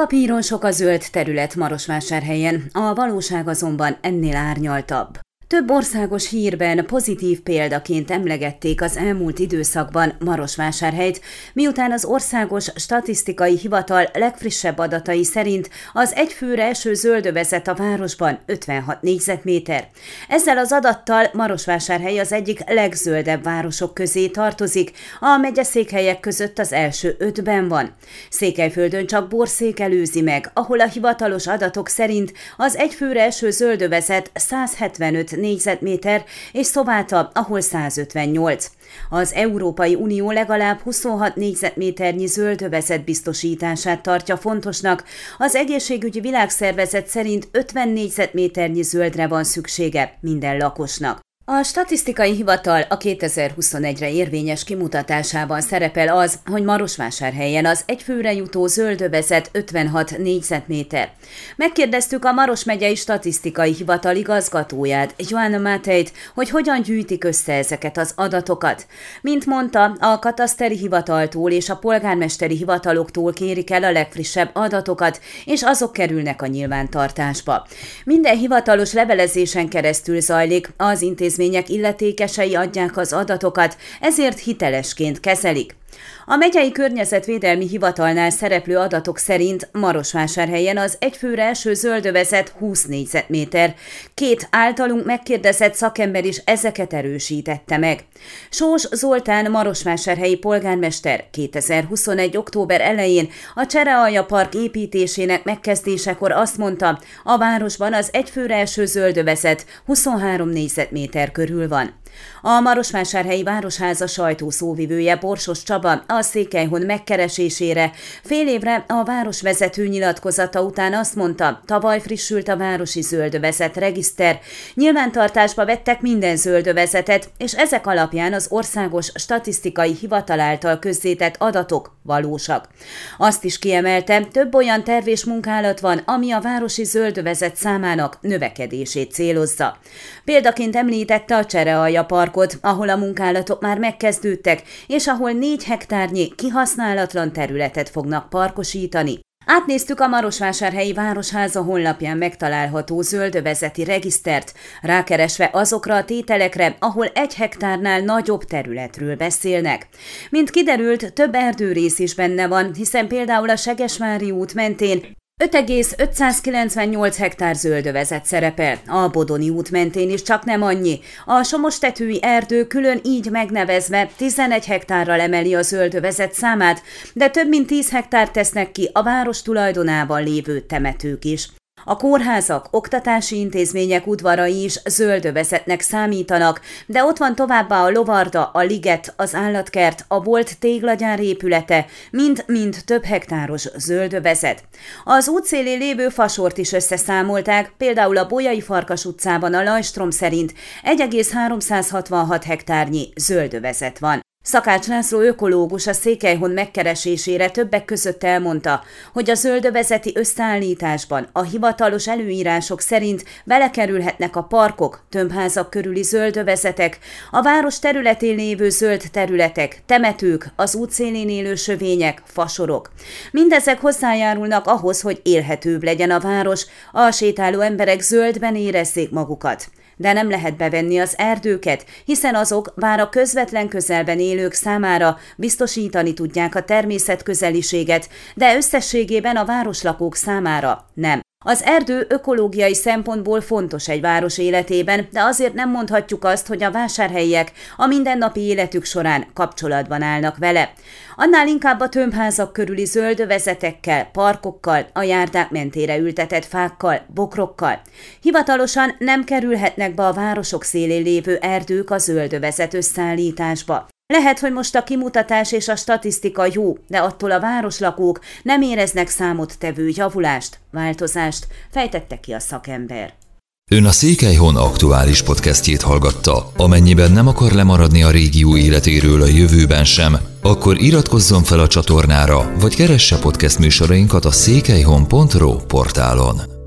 Papíron sok a zöld terület Marosvásárhelyen, a valóság azonban ennél árnyaltabb. Több országos hírben pozitív példaként emlegették az elmúlt időszakban Marosvásárhelyt, miután az Országos Statisztikai Hivatal legfrissebb adatai szerint az egyfőre eső zöldövezet a városban 56 négyzetméter. Ezzel az adattal Marosvásárhely az egyik legzöldebb városok közé tartozik, a megyeszékhelyek között az első ötben van. Székelyföldön csak Borszék előzi meg, ahol a hivatalos adatok szerint az egyfőre eső zöldövezet 175 négyzetméter, és Szováta, ahol 158. Az Európai Unió legalább 26 négyzetméternyi zöldövezet biztosítását tartja fontosnak. Az egészségügyi világszervezet szerint 50 négyzetméternyi zöldre van szüksége minden lakosnak. A statisztikai hivatal a 2021-re érvényes kimutatásában szerepel az, hogy Marosvásárhelyen az egyfőre jutó zöldövezet 56 négyzetméter. Megkérdeztük a Maros megyei statisztikai hivatal igazgatóját, Joanna Máteit, hogy hogyan gyűjtik össze ezeket az adatokat. Mint mondta, a kataszteri hivataltól és a polgármesteri hivataloktól kérik el a legfrissebb adatokat, és azok kerülnek a nyilvántartásba. Minden hivatalos levelezésen keresztül zajlik az intézmény intézmények illetékesei adják az adatokat, ezért hitelesként kezelik. A megyei környezetvédelmi hivatalnál szereplő adatok szerint Marosvásárhelyen az egyfőre első zöldövezet 20 négyzetméter. Két általunk megkérdezett szakember is ezeket erősítette meg. Sós Zoltán Marosvásárhelyi polgármester 2021. október elején a Cserealja Park építésének megkezdésekor azt mondta, a városban az egyfőre első zöldövezet 23 négyzetméter körül van. A Marosvásárhelyi Városháza sajtószóvivője Borsos Csaba a Székelyhon megkeresésére fél évre a városvezető nyilatkozata után azt mondta, tavaly frissült a városi zöldövezet regiszter, nyilvántartásba vettek minden zöldövezetet, és ezek alapján az Országos Statisztikai Hivatal által közzétett adatok valósak. Azt is kiemelte, több olyan terv és munkálat van, ami a városi zöldövezet számának növekedését célozza. Példaként említette a Cserealja parkot, ahol a munkálatok már megkezdődtek, és ahol négy hektárnyi kihasználatlan területet fognak parkosítani. Átnéztük a Marosvásárhelyi Városháza honlapján megtalálható zöldövezeti regisztert, rákeresve azokra a tételekre, ahol egy hektárnál nagyobb területről beszélnek. Mint kiderült, több erdőrész is benne van, hiszen például a Segesvári út mentén 5,598 hektár zöldövezet szerepel. A Bodoni út mentén is csak nem annyi. A Somostetői erdő külön így megnevezve 11 hektárral emeli a zöldövezet számát, de több mint 10 hektár tesznek ki a város tulajdonában lévő temetők is. A kórházak, oktatási intézmények udvarai is zöldövezetnek számítanak, de ott van továbbá a lovarda, a liget, az állatkert, a volt téglagyár épülete, mind-mind több hektáros zöldövezet. Az útszélé lévő fasort is összeszámolták, például a Bolyai Farkas utcában a Lajstrom szerint 1,366 hektárnyi zöldövezet van. Szakács László ökológus a Székelyhon megkeresésére többek között elmondta, hogy a zöldövezeti összeállításban a hivatalos előírások szerint belekerülhetnek a parkok, tömbházak körüli zöldövezetek, a város területén lévő zöld területek, temetők, az útszélén élő sövények, fasorok. Mindezek hozzájárulnak ahhoz, hogy élhetőbb legyen a város, a sétáló emberek zöldben érezzék magukat de nem lehet bevenni az erdőket, hiszen azok bár a közvetlen közelben élők számára biztosítani tudják a természet közeliséget, de összességében a városlakók számára nem. Az erdő ökológiai szempontból fontos egy város életében, de azért nem mondhatjuk azt, hogy a vásárhelyiek a mindennapi életük során kapcsolatban állnak vele. Annál inkább a tömbházak körüli zöldövezetekkel, parkokkal, a járdák mentére ültetett fákkal, bokrokkal. Hivatalosan nem kerülhetnek be a városok szélén lévő erdők a zöldövezet összeállításba. Lehet, hogy most a kimutatás és a statisztika jó, de attól a városlakók nem éreznek számot tevő javulást, változást, fejtette ki a szakember. Ön a Székelyhon aktuális podcastjét hallgatta. Amennyiben nem akar lemaradni a régió életéről a jövőben sem, akkor iratkozzon fel a csatornára, vagy keresse podcast műsorainkat a székelyhon.pro portálon.